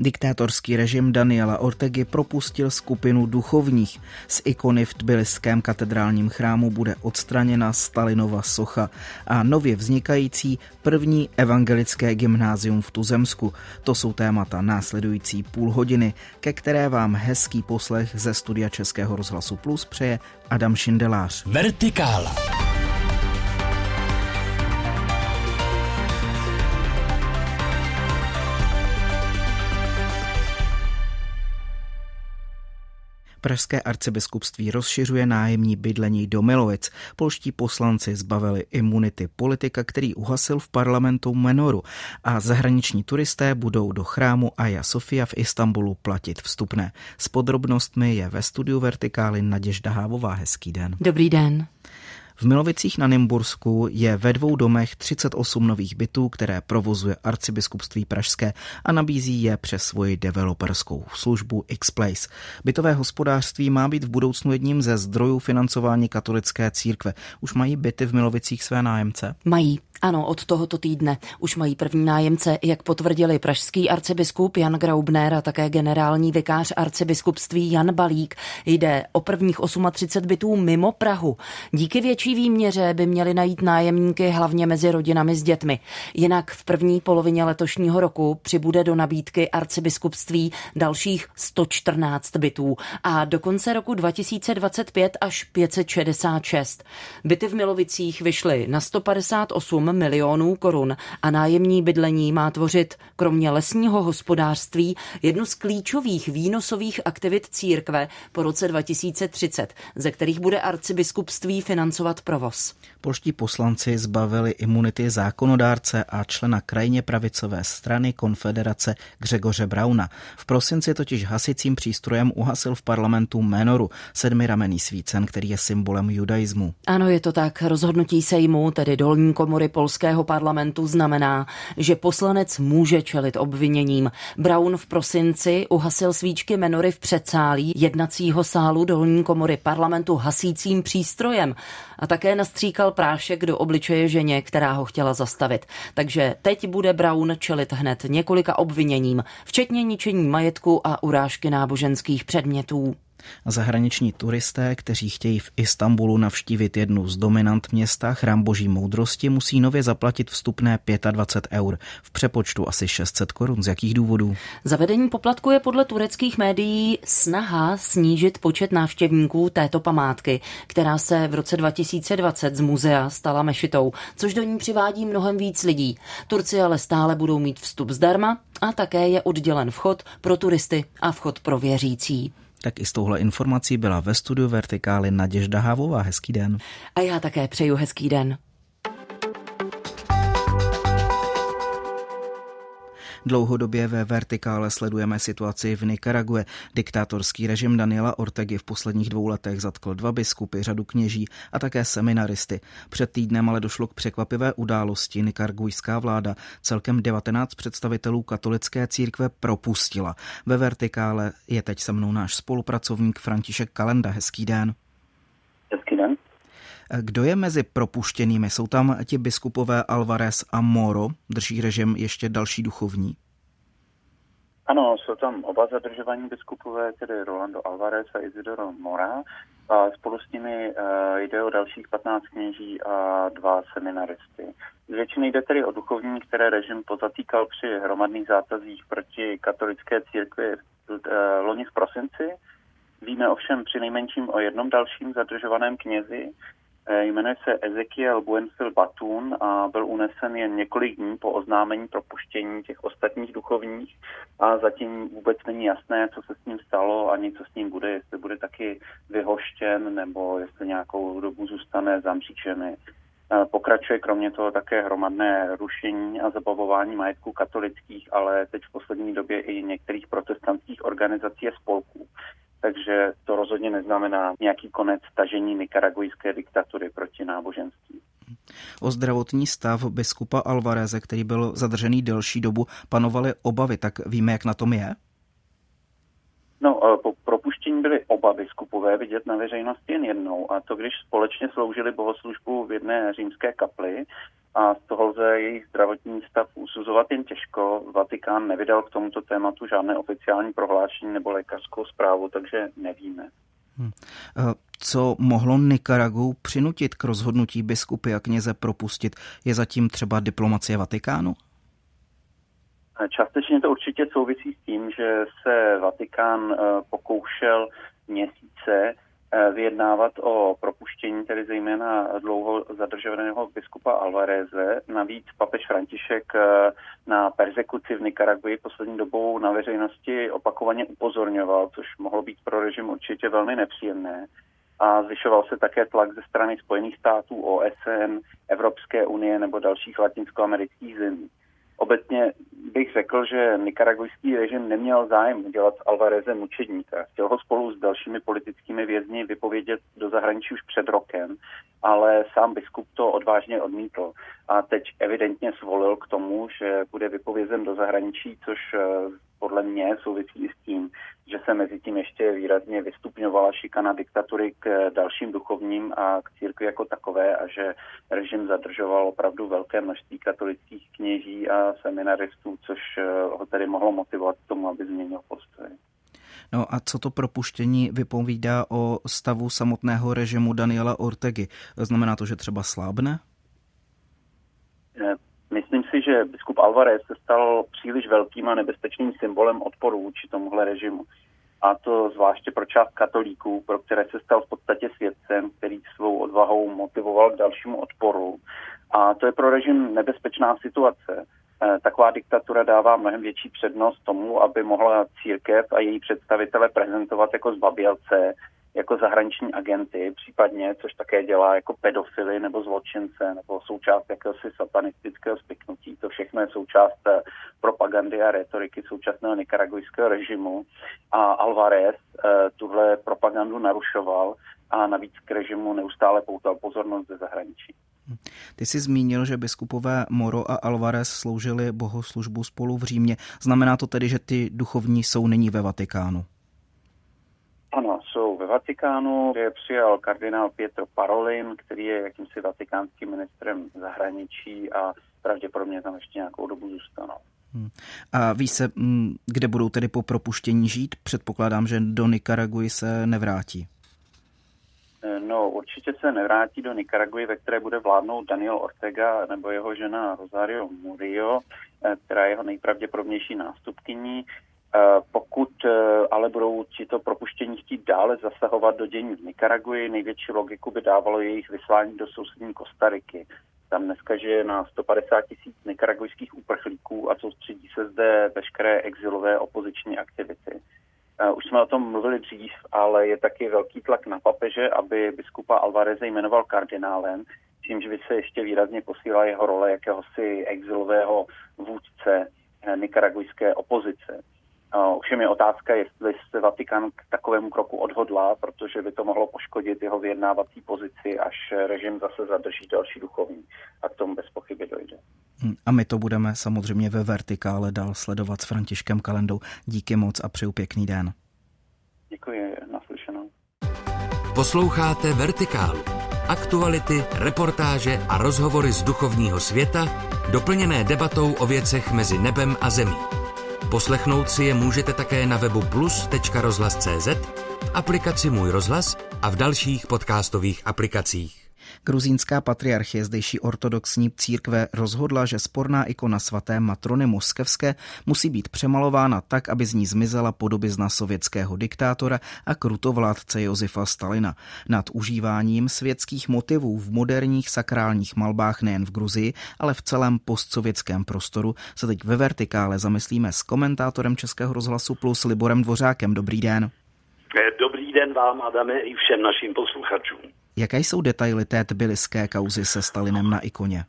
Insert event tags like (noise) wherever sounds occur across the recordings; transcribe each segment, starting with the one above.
Diktátorský režim Daniela Ortegy propustil skupinu duchovních. Z ikony v tbiliském katedrálním chrámu bude odstraněna Stalinova socha a nově vznikající první evangelické gymnázium v Tuzemsku. To jsou témata následující půl hodiny, ke které vám hezký poslech ze studia Českého rozhlasu Plus přeje Adam Šindelář. Vertikála. Pražské arcibiskupství rozšiřuje nájemní bydlení do Milovic. Polští poslanci zbavili imunity politika, který uhasil v parlamentu Menoru a zahraniční turisté budou do chrámu Aja Sofia v Istanbulu platit vstupné. S podrobnostmi je ve studiu Vertikály Naděžda Hávová. Hezký den. Dobrý den. V Milovicích na Nymbursku je ve dvou domech 38 nových bytů, které provozuje arcibiskupství Pražské a nabízí je přes svoji developerskou službu X-Place. Bytové hospodářství má být v budoucnu jedním ze zdrojů financování katolické církve. Už mají byty v Milovicích své nájemce? Mají. Ano, od tohoto týdne už mají první nájemce, jak potvrdili pražský arcibiskup Jan Graubner a také generální vikář arcibiskupství Jan Balík. Jde o prvních 38 bytů mimo Prahu. Díky větší výměře by měli najít nájemníky hlavně mezi rodinami s dětmi. Jinak v první polovině letošního roku přibude do nabídky arcibiskupství dalších 114 bytů a do konce roku 2025 až 566. Byty v Milovicích vyšly na 158 milionů korun a nájemní bydlení má tvořit kromě lesního hospodářství jednu z klíčových výnosových aktivit církve po roce 2030, ze kterých bude arcibiskupství financovat para vós. Polští poslanci zbavili imunity zákonodárce a člena krajně pravicové strany Konfederace Gřegoře Brauna. V prosinci totiž hasicím přístrojem uhasil v parlamentu Menoru, sedmiramený svícen, který je symbolem judaismu. Ano, je to tak. Rozhodnutí sejmu, tedy dolní komory polského parlamentu, znamená, že poslanec může čelit obviněním. Braun v prosinci uhasil svíčky Menory v předsálí jednacího sálu dolní komory parlamentu hasícím přístrojem a také nastříkal prášek do obličeje ženě, která ho chtěla zastavit. Takže teď bude Brown čelit hned několika obviněním, včetně ničení majetku a urážky náboženských předmětů. Zahraniční turisté, kteří chtějí v Istanbulu navštívit jednu z dominant města, chrám boží moudrosti, musí nově zaplatit vstupné 25 eur, v přepočtu asi 600 korun. Z jakých důvodů? Zavedení poplatku je podle tureckých médií snaha snížit počet návštěvníků této památky, která se v roce 2020 z muzea stala mešitou, což do ní přivádí mnohem víc lidí. Turci ale stále budou mít vstup zdarma a také je oddělen vchod pro turisty a vchod pro věřící. Tak i s touhle informací byla ve studiu Vertikály Naděžda Havová. Hezký den. A já také přeju hezký den. Dlouhodobě ve Vertikále sledujeme situaci v Nikarague. Diktátorský režim Daniela Ortegy v posledních dvou letech zatkl dva biskupy, řadu kněží a také seminaristy. Před týdnem ale došlo k překvapivé události. Nikaragujská vláda celkem 19 představitelů katolické církve propustila. Ve Vertikále je teď se mnou náš spolupracovník František Kalenda. Hezký den. Kdo je mezi propuštěnými? Jsou tam ti biskupové Alvarez a Moro? Drží režim ještě další duchovní? Ano, jsou tam oba zadržovaní biskupové, tedy Rolando Alvarez a Isidoro Mora. A spolu s nimi uh, jde o dalších 15 kněží a dva seminaristy. Z většiny jde tedy o duchovní, které režim pozatýkal při hromadných zátazích proti katolické církvi uh, loni v prosinci. Víme ovšem při nejmenším o jednom dalším zadržovaném knězi, Eh, jmenuje se Ezekiel Buenfil Batun a byl unesen jen několik dní po oznámení propuštění těch ostatních duchovních a zatím vůbec není jasné, co se s ním stalo ani co s ním bude, jestli bude taky vyhoštěn nebo jestli nějakou dobu zůstane zamříčený. Eh, pokračuje kromě toho také hromadné rušení a zabavování majetku katolických, ale teď v poslední době i některých protestantských organizací a spolků takže to rozhodně neznamená nějaký konec stažení nikaragujské diktatury proti náboženství. O zdravotní stav biskupa Alvareze, který byl zadržený delší dobu, panovaly obavy, tak víme, jak na tom je? No, po propuštění byly oba biskupové vidět na veřejnosti jen jednou, a to když společně sloužili bohoslužbu v jedné římské kapli a z toho lze jejich zdravotní stav usuzovat jen těžko. Vatikán nevydal k tomuto tématu žádné oficiální prohlášení nebo lékařskou zprávu, takže nevíme. Hmm. Co mohlo Nikaragu přinutit k rozhodnutí biskupy a kněze propustit? Je zatím třeba diplomacie Vatikánu? Částečně to určitě souvisí s tím, že se Vatikán eh, pokoušel měsíce eh, vyjednávat o propuštění, tedy zejména dlouho zadržovaného biskupa Alvareze. Navíc papež František eh, na persekuci v Nikaraguji poslední dobou na veřejnosti opakovaně upozorňoval, což mohlo být pro režim určitě velmi nepříjemné. A zvyšoval se také tlak ze strany Spojených států, OSN, Evropské unie nebo dalších latinskoamerických zemí. Obecně bych řekl, že nikaragujský režim neměl zájem dělat z Alvareze mučedníka. Chtěl ho spolu s dalšími politickými vězni vypovědět do zahraničí už před rokem, ale sám biskup to odvážně odmítl. A teď evidentně zvolil k tomu, že bude vypovězen do zahraničí, což eh, podle mě souvisí s tím, že se mezi tím ještě výrazně vystupňovala šikana diktatury k dalším duchovním a k církvi jako takové a že režim zadržoval opravdu velké množství katolických kněží a seminaristů, což eh, ho tedy mohlo motivovat k tomu, aby změnil postoj. No a co to propuštění vypovídá o stavu samotného režimu Daniela Ortegy? Znamená to, že třeba slábne? Si, že biskup Alvarez se stal příliš velkým a nebezpečným symbolem odporu vůči tomuhle režimu. A to zvláště pro část katolíků, pro které se stal v podstatě svědcem, který svou odvahou motivoval k dalšímu odporu. A to je pro režim nebezpečná situace. E, taková diktatura dává mnohem větší přednost tomu, aby mohla církev a její představitele prezentovat jako zbabělce, jako zahraniční agenty, případně, což také dělá jako pedofily nebo zločince, nebo součást jakéhosi satanistického spiknutí. To všechno je součást eh, propagandy a retoriky současného nikaragujského režimu. A Alvarez eh, tuhle propagandu narušoval a navíc k režimu neustále poutal pozornost ze zahraničí. Ty jsi zmínil, že biskupové Moro a Alvarez sloužili bohoslužbu spolu v Římě. Znamená to tedy, že ty duchovní jsou nyní ve Vatikánu? Vatikánu, kde přijal kardinál Pietro Parolin, který je jakýmsi vatikánským ministrem zahraničí a pravděpodobně tam ještě nějakou dobu zůstanou. Hmm. A ví se, hmm, kde budou tedy po propuštění žít? Předpokládám, že do Nikaraguji se nevrátí. Eh, no, určitě se nevrátí do Nikaraguji, ve které bude vládnout Daniel Ortega nebo jeho žena Rosario Murillo, eh, která je jeho nejpravděpodobnější nástupkyní. Eh, pokud eh, ale budou tito propuštění chtít dále zasahovat do dění v Nikaraguji, největší logiku by dávalo jejich vyslání do sousední Kostariky. Tam dneska žije na 150 tisíc nikaragujských uprchlíků a soustředí se zde veškeré exilové opoziční aktivity. Eh, už jsme o tom mluvili dřív, ale je taky velký tlak na papeže, aby biskupa Alvareze jmenoval kardinálem, čímž by se ještě výrazně posílala jeho role jakéhosi exilového vůdce nikaragujské opozice. Už je otázka, jestli se Vatikán k takovému kroku odhodlá, protože by to mohlo poškodit jeho vyjednávací pozici, až režim zase zadrží další duchovní. A k tomu bez pochyby dojde. Hm, a my to budeme samozřejmě ve vertikále dál sledovat s Františkem Kalendou. Díky moc a přeju pěkný den. Děkuji, naslyšenou. Posloucháte Vertikálu. Aktuality, reportáže a rozhovory z duchovního světa, doplněné debatou o věcech mezi nebem a zemí. Poslechnout si je můžete také na webu plus.rozhlas.cz, v aplikaci Můj rozhlas a v dalších podcastových aplikacích. Gruzínská patriarchie zdejší ortodoxní církve rozhodla, že sporná ikona svaté matrony moskevské musí být přemalována tak, aby z ní zmizela podobizna sovětského diktátora a krutovládce Josefa Stalina. Nad užíváním světských motivů v moderních sakrálních malbách nejen v Gruzii, ale v celém postsovětském prostoru se teď ve vertikále zamyslíme s komentátorem Českého rozhlasu Plus Liborem Dvořákem. Dobrý den. Dobrý den vám, Adame, i všem našim posluchačům. Jaké jsou detaily té tbiliské kauzy se Stalinem na ikoně?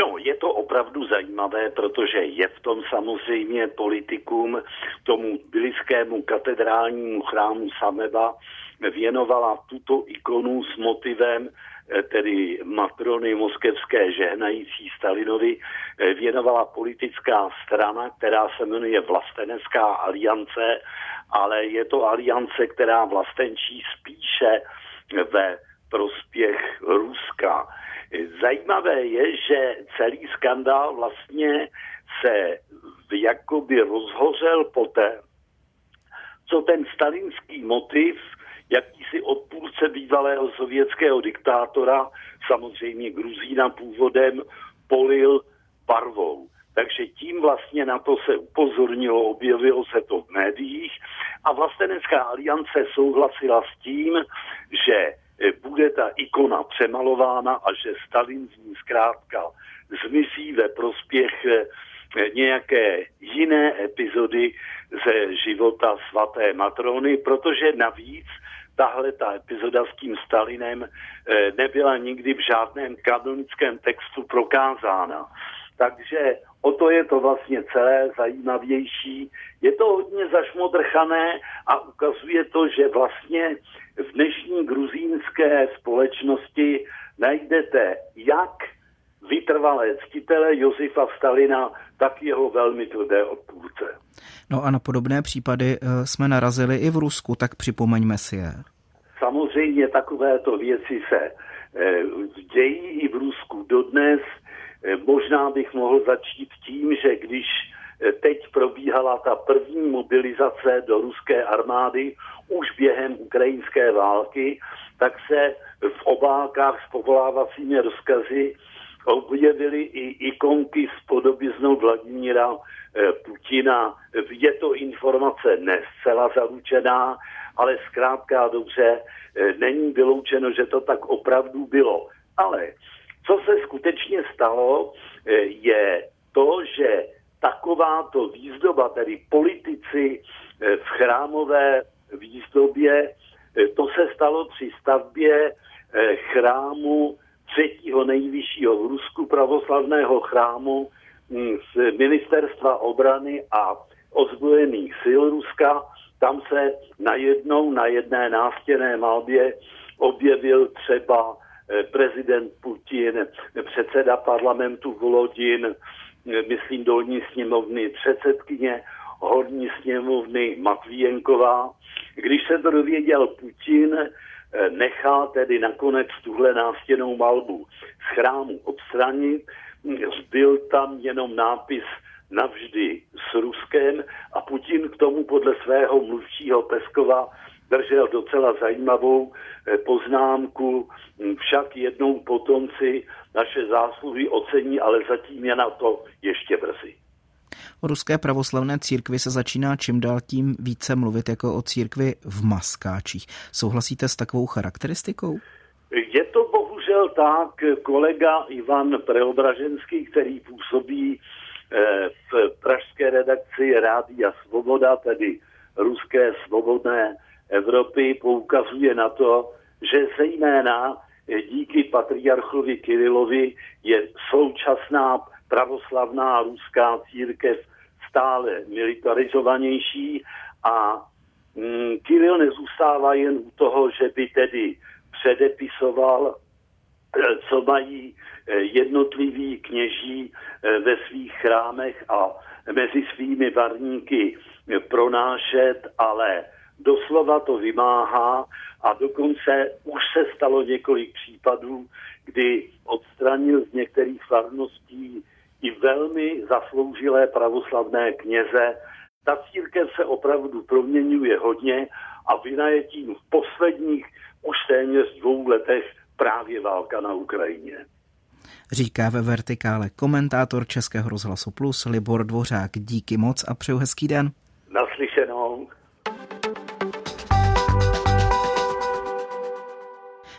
No, je to opravdu zajímavé, protože je v tom samozřejmě politikum tomu tbiliskému katedrálnímu chrámu Sameba věnovala tuto ikonu s motivem eh, tedy matrony moskevské žehnající Stalinovi, eh, věnovala politická strana, která se jmenuje Vlastenecká aliance, ale je to aliance, která vlastenčí spíše ve prospěch Ruska. Zajímavé je, že celý skandál vlastně se jakoby rozhořel poté, co ten stalinský motiv, jakýsi odpůrce bývalého sovětského diktátora, samozřejmě Gruzína původem, polil barvou. Takže tím vlastně na to se upozornilo, objevilo se to v médiích a vlastenecká aliance souhlasila s tím, že bude ta ikona přemalována a že Stalin z ní zkrátka zmizí ve prospěch nějaké jiné epizody ze života svaté Matrony, protože navíc tahle ta epizoda s tím Stalinem eh, nebyla nikdy v žádném kanonickém textu prokázána. Takže o to je to vlastně celé zajímavější. Je to hodně zašmodrchané a ukazuje to, že vlastně v dnešní gruzínské společnosti najdete jak vytrvalé ctitele Josefa Stalina, tak jeho velmi tvrdé odpůrce. No a na podobné případy eh, jsme narazili i v Rusku, tak připomeňme si je. Samozřejmě takovéto věci se eh, dějí i v Rusku dodnes. Eh, možná bych mohl začít tím, že když teď probíhala ta první mobilizace do ruské armády už během ukrajinské války, tak se v obálkách s povolávacími rozkazy objevily i ikonky s podobiznou Vladimíra eh, Putina. Je to informace ne zcela zaručená, ale zkrátka dobře, eh, není vyloučeno, že to tak opravdu bylo. Ale co se skutečně stalo, eh, je to, že takováto výzdoba, tedy politici v chrámové výzdobě, to se stalo při stavbě chrámu třetího nejvyššího v Rusku pravoslavného chrámu mm, z ministerstva obrany a ozbrojených sil Ruska. Tam se najednou na jedné nástěné malbě objevil třeba eh, prezident Putin, předseda parlamentu Volodin, eh, myslím dolní sněmovny, předsedkyně horní sněmovny Matvíjenková. Když se to dověděl Putin, Eh, nechá tedy nakonec tuhle nástěnou malbu z chrámu odstranit. Byl tam jenom nápis navždy s Ruskem a Putin k tomu podle svého mluvčího Peskova držel docela zajímavou eh, poznámku, však jednou potomci naše zásluhy ocení, ale zatím je na to ještě brzy. O ruské pravoslavné církvi se začíná čím dál tím více mluvit jako o církvi v maskáčích. Souhlasíte s takovou charakteristikou? Je to bohužel tak. Kolega Ivan Preobraženský, který působí eh, v pražské redakci Rádia Svoboda, tedy ruské svobodné Evropy, poukazuje na to, že zejména díky patriarchovi Kirilovi je současná pravoslavná ruská církev stále militarizovanější a mm, Kiril nezůstává jen u toho, že by tedy předepisoval, eh, co mají eh, jednotliví kněží eh, ve svých chrámech a mezi svými varníky pronášet, ale doslova to vymáhá a dokonce už se stalo několik případů, kdy odstranil z některých farností i velmi zasloužilé pravoslavné kněze. Ta církev se opravdu proměňuje hodně a vina je tím v posledních už téměř dvou letech právě válka na Ukrajině. Říká ve Vertikále komentátor Českého rozhlasu Plus Libor Dvořák. Díky moc a přeju hezký den. Naslyšenou.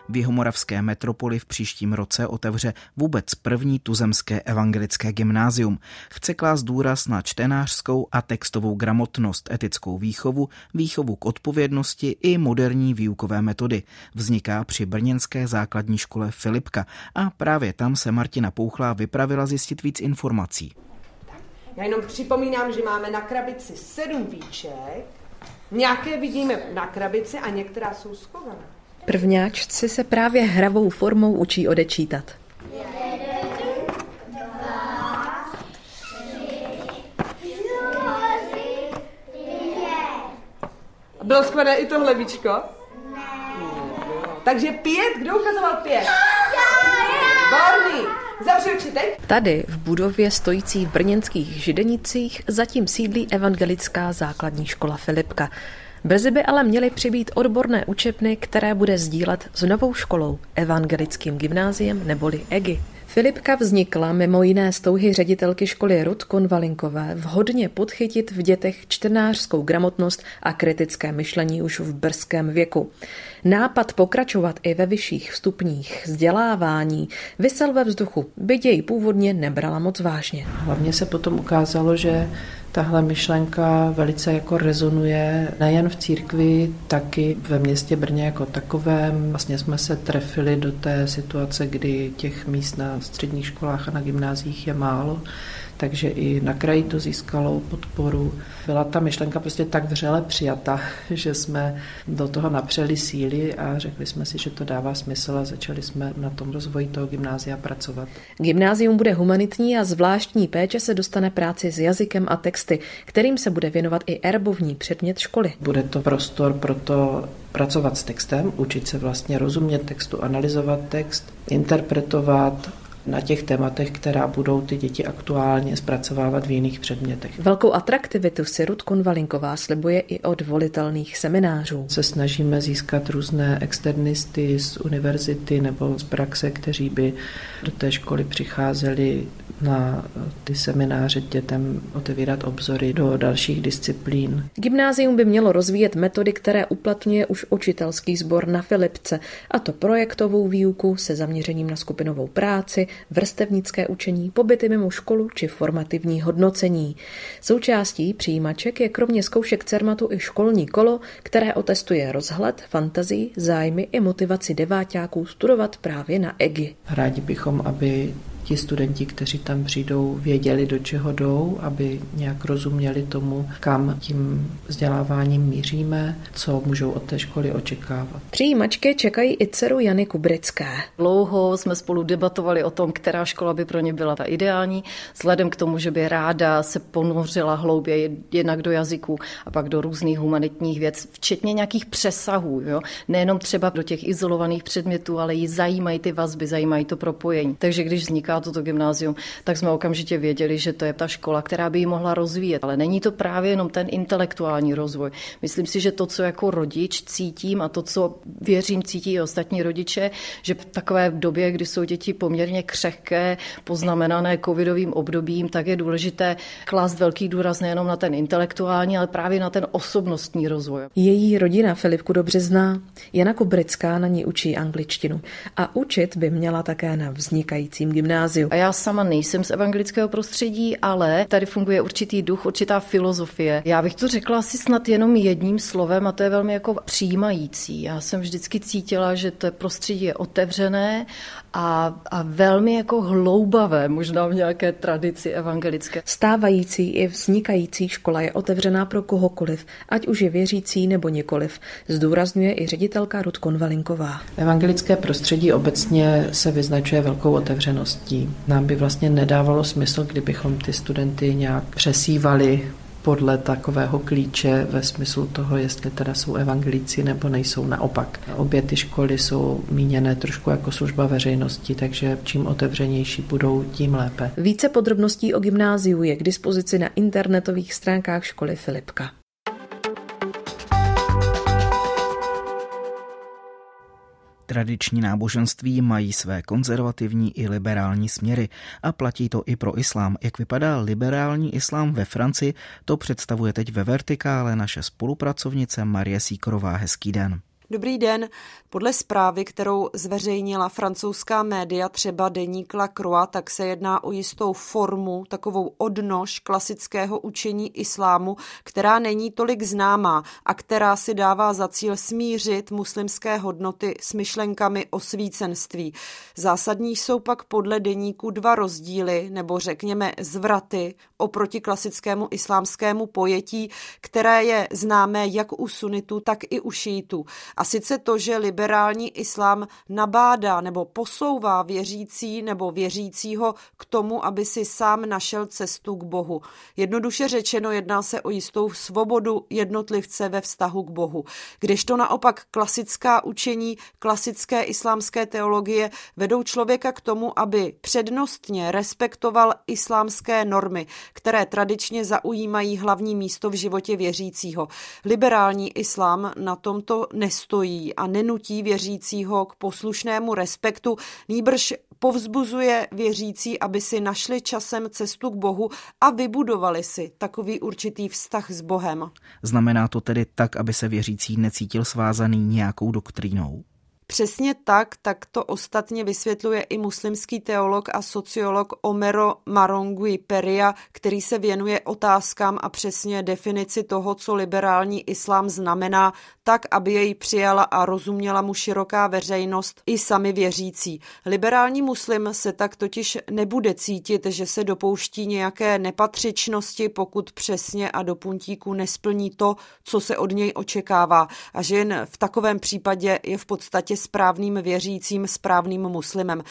V Jihomoravské metropoli v příštím roce otevře vůbec první tuzemské evangelické gymnázium. Chce klást důraz na čtenářskou a textovou gramotnost, etickou výchovu, výchovu k odpovědnosti i moderní výukové metody. Vzniká při brněnské základní škole Filipka a právě tam se Martina Pouchlá vypravila zjistit víc informací. Já jenom připomínám, že máme na krabici sedm víček, nějaké vidíme na krabici a některá jsou schované. Prvňáčci se právě hravou formou učí odečítat. Bylo skvělé i tohle víčko? Ne. Takže pět, kdo ukazoval pět? Já, já. Výborný! Zavři oči teď. Tady v budově stojící v brněnských Židenicích zatím sídlí evangelická základní škola Filipka. Brzy by ale měly přibýt odborné učebny, které bude sdílet s novou školou, evangelickým gymnáziem neboli EGI. Filipka vznikla mimo jiné z touhy ředitelky školy Rud Konvalinkové vhodně podchytit v dětech čtenářskou gramotnost a kritické myšlení už v brzkém věku. Nápad pokračovat i ve vyšších stupních vzdělávání vysel ve vzduchu, byť jej původně nebrala moc vážně. Hlavně se potom ukázalo, že tahle myšlenka velice jako rezonuje nejen v církvi, taky ve městě Brně jako takovém. Vlastně jsme se trefili do té situace, kdy těch míst na středních školách a na gymnázích je málo takže i na kraji to získalo podporu. Byla ta myšlenka prostě tak vřele přijata, (laughs) že jsme do toho napřeli síly a řekli jsme si, že to dává smysl a začali jsme na tom rozvoji toho gymnázia pracovat. Gymnázium bude humanitní a zvláštní péče se dostane práci s jazykem a texty, kterým se bude věnovat i erbovní předmět školy. Bude to prostor pro to pracovat s textem, učit se vlastně rozumět textu, analyzovat text, interpretovat, na těch tématech, která budou ty děti aktuálně zpracovávat v jiných předmětech. Velkou atraktivitu si Rud Konvalinková slibuje i od volitelných seminářů. Se snažíme získat různé externisty z univerzity nebo z praxe, kteří by do té školy přicházeli na ty semináře dětem otevírat obzory do dalších disciplín. Gymnázium by mělo rozvíjet metody, které uplatňuje už učitelský sbor na Filipce, a to projektovou výuku se zaměřením na skupinovou práci, vrstevnické učení, pobyty mimo školu či formativní hodnocení. Součástí přijímaček je kromě zkoušek CERMATu i školní kolo, které otestuje rozhled, fantazii, zájmy i motivaci deváťáků studovat právě na EGI. Rádi bychom, aby ti studenti, kteří tam přijdou, věděli, do čeho jdou, aby nějak rozuměli tomu, kam tím vzděláváním míříme, co můžou od té školy očekávat. Přijímačky čekají i dceru Jany Kubrické. Dlouho jsme spolu debatovali o tom, která škola by pro ně byla ta ideální, vzhledem k tomu, že by ráda se ponořila hlouběji jednak do jazyku a pak do různých humanitních věc, včetně nějakých přesahů. Jo? Nejenom třeba do těch izolovaných předmětů, ale ji zajímají ty vazby, zajímají to propojení. Takže když vzniká toto gymnázium, tak jsme okamžitě věděli, že to je ta škola, která by ji mohla rozvíjet. Ale není to právě jenom ten intelektuální rozvoj. Myslím si, že to, co jako rodič cítím a to, co věřím cítí i ostatní rodiče, že v takové době, kdy jsou děti poměrně křehké, poznamenané covidovým obdobím, tak je důležité klást velký důraz nejenom na ten intelektuální, ale právě na ten osobnostní rozvoj. Její rodina Filipku dobře zná. Jana Kubrická na ní učí angličtinu a učit by měla také na vznikajícím gymnáziu gymnáziu. A já sama nejsem z evangelického prostředí, ale tady funguje určitý duch, určitá filozofie. Já bych to řekla asi snad jenom jedním slovem a to je velmi jako přijímající. Já jsem vždycky cítila, že to prostředí je otevřené a, a velmi jako hloubavé, možná v nějaké tradici evangelické. Stávající i vznikající škola je otevřená pro kohokoliv, ať už je věřící nebo nikoliv, zdůrazňuje i ředitelka Rud Konvalinková. Evangelické prostředí obecně se vyznačuje velkou otevřeností. Nám by vlastně nedávalo smysl, kdybychom ty studenty nějak přesívali podle takového klíče ve smyslu toho, jestli teda jsou evangelíci nebo nejsou naopak. Obě ty školy jsou míněné trošku jako služba veřejnosti, takže čím otevřenější budou, tím lépe. Více podrobností o gymnáziu je k dispozici na internetových stránkách školy Filipka. Tradiční náboženství mají své konzervativní i liberální směry a platí to i pro islám. Jak vypadá liberální islám ve Francii, to představuje teď ve Vertikále naše spolupracovnice Marie Síkorová. Hezký den. Dobrý den. Podle zprávy, kterou zveřejnila francouzská média, třeba deník La Croix, tak se jedná o jistou formu, takovou odnož klasického učení islámu, která není tolik známá a která si dává za cíl smířit muslimské hodnoty s myšlenkami osvícenství. Zásadní jsou pak podle deníku dva rozdíly, nebo řekněme zvraty, oproti klasickému islámskému pojetí, které je známé jak u sunitu, tak i u šítu A sice to, že liberální islám nabádá nebo posouvá věřící nebo věřícího k tomu, aby si sám našel cestu k Bohu. Jednoduše řečeno, jedná se o jistou svobodu jednotlivce ve vztahu k Bohu. Kdežto naopak klasická učení, klasické islámské teologie vedou člověka k tomu, aby přednostně respektoval islámské normy, které tradičně zaujímají hlavní místo v životě věřícího. Liberální islám na tomto nestojí a nenutí věřícího k poslušnému respektu, nýbrž povzbuzuje věřící, aby si našli časem cestu k Bohu a vybudovali si takový určitý vztah s Bohem. Znamená to tedy tak, aby se věřící necítil svázaný nějakou doktrínou? Přesně tak, tak to ostatně vysvětluje i muslimský teolog a sociolog Omero Marongui Peria, který se věnuje otázkám a přesně definici toho, co liberální islám znamená, tak, aby jej přijala a rozuměla mu široká veřejnost i sami věřící. Liberální muslim se tak totiž nebude cítit, že se dopouští nějaké nepatřičnosti, pokud přesně a do puntíku nesplní to, co se od něj očekává a že jen v takovém případě je v podstatě správným věřícím, správným muslimem.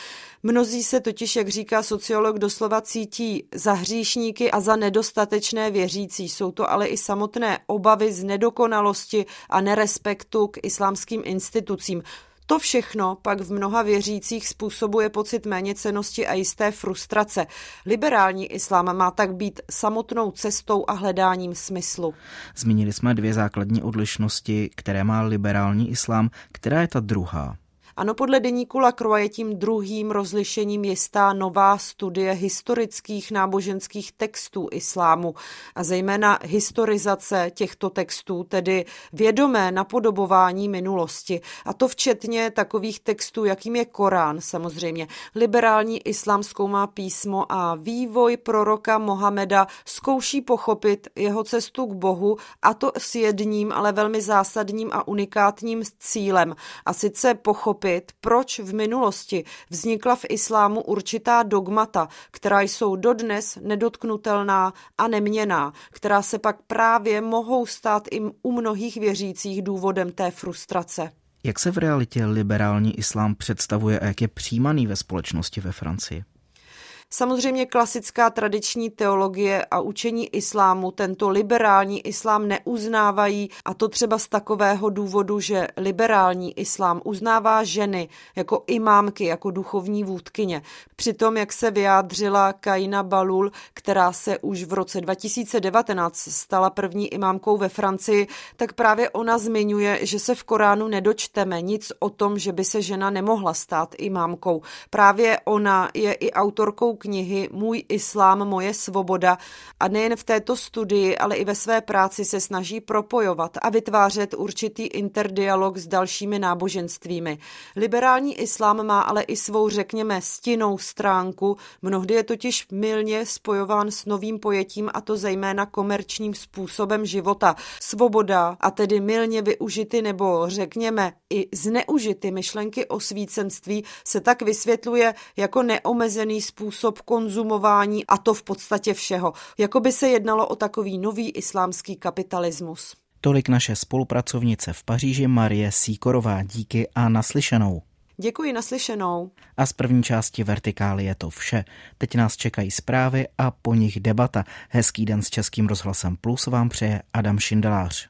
Mnozí se totiž, jak říká sociolog, doslova cítí za hříšníky a za nedostatečné věřící. Jsou to ale i samotné obavy z nedokonalosti a nerespektu k islámským institucím. To všechno pak v mnoha věřících způsobuje pocit méněcenosti a jisté frustrace. Liberální islám má tak být samotnou cestou a hledáním smyslu. Zmínili jsme dvě základní odlišnosti, které má liberální islám. Která je ta druhá? Ano, podle deníku Lacroix je tím druhým rozlišením jistá nová studie historických náboženských textů islámu a zejména historizace těchto textů, tedy vědomé napodobování minulosti. A to včetně takových textů, jakým je Korán samozřejmě. Liberální islám zkoumá písmo a vývoj proroka Mohameda zkouší pochopit jeho cestu k Bohu a to s jedním, ale velmi zásadním a unikátním cílem. A sice pochopit, pochopit, proč v minulosti vznikla v islámu určitá dogmata, která jsou dodnes nedotknutelná a neměná, která se pak právě mohou stát i u mnohých věřících důvodem té frustrace. Jak se v realitě liberální islám představuje a jak je přijímaný ve společnosti ve Francii? Samozřejmě klasická tradiční teologie a učení islámu tento liberální islám neuznávají a to třeba z takového důvodu, že liberální islám uznává ženy jako imámky, jako duchovní vůdkyně. Přitom, jak se vyjádřila Kaina Balul, která se už v roce 2019 stala první imámkou ve Francii, tak právě ona zmiňuje, že se v Koránu nedočteme nic o tom, že by se žena nemohla stát imámkou. Právě ona je i autorkou knihy Můj islám, moje svoboda a nejen v této studii, ale i ve své práci se snaží propojovat a vytvářet určitý interdialog s dalšími náboženstvími. Liberální islám má ale i svou, řekněme, stinnou stránku, mnohdy je totiž milně spojován s novým pojetím a to zejména komerčním způsobem života. Svoboda a tedy milně využity nebo řekněme i zneužity myšlenky osvícenství se tak vysvětluje jako neomezený způsob způsob konzumování a to v podstatě všeho. Jako by se jednalo o takový nový islámský kapitalismus. Tolik naše spolupracovnice v Paříži Marie Síkorová. Díky a naslyšenou. Děkuji naslyšenou. A z první části Vertikály je to vše. Teď nás čekají zprávy a po nich debata. Hezký den s Českým rozhlasem Plus vám přeje Adam Šindelář.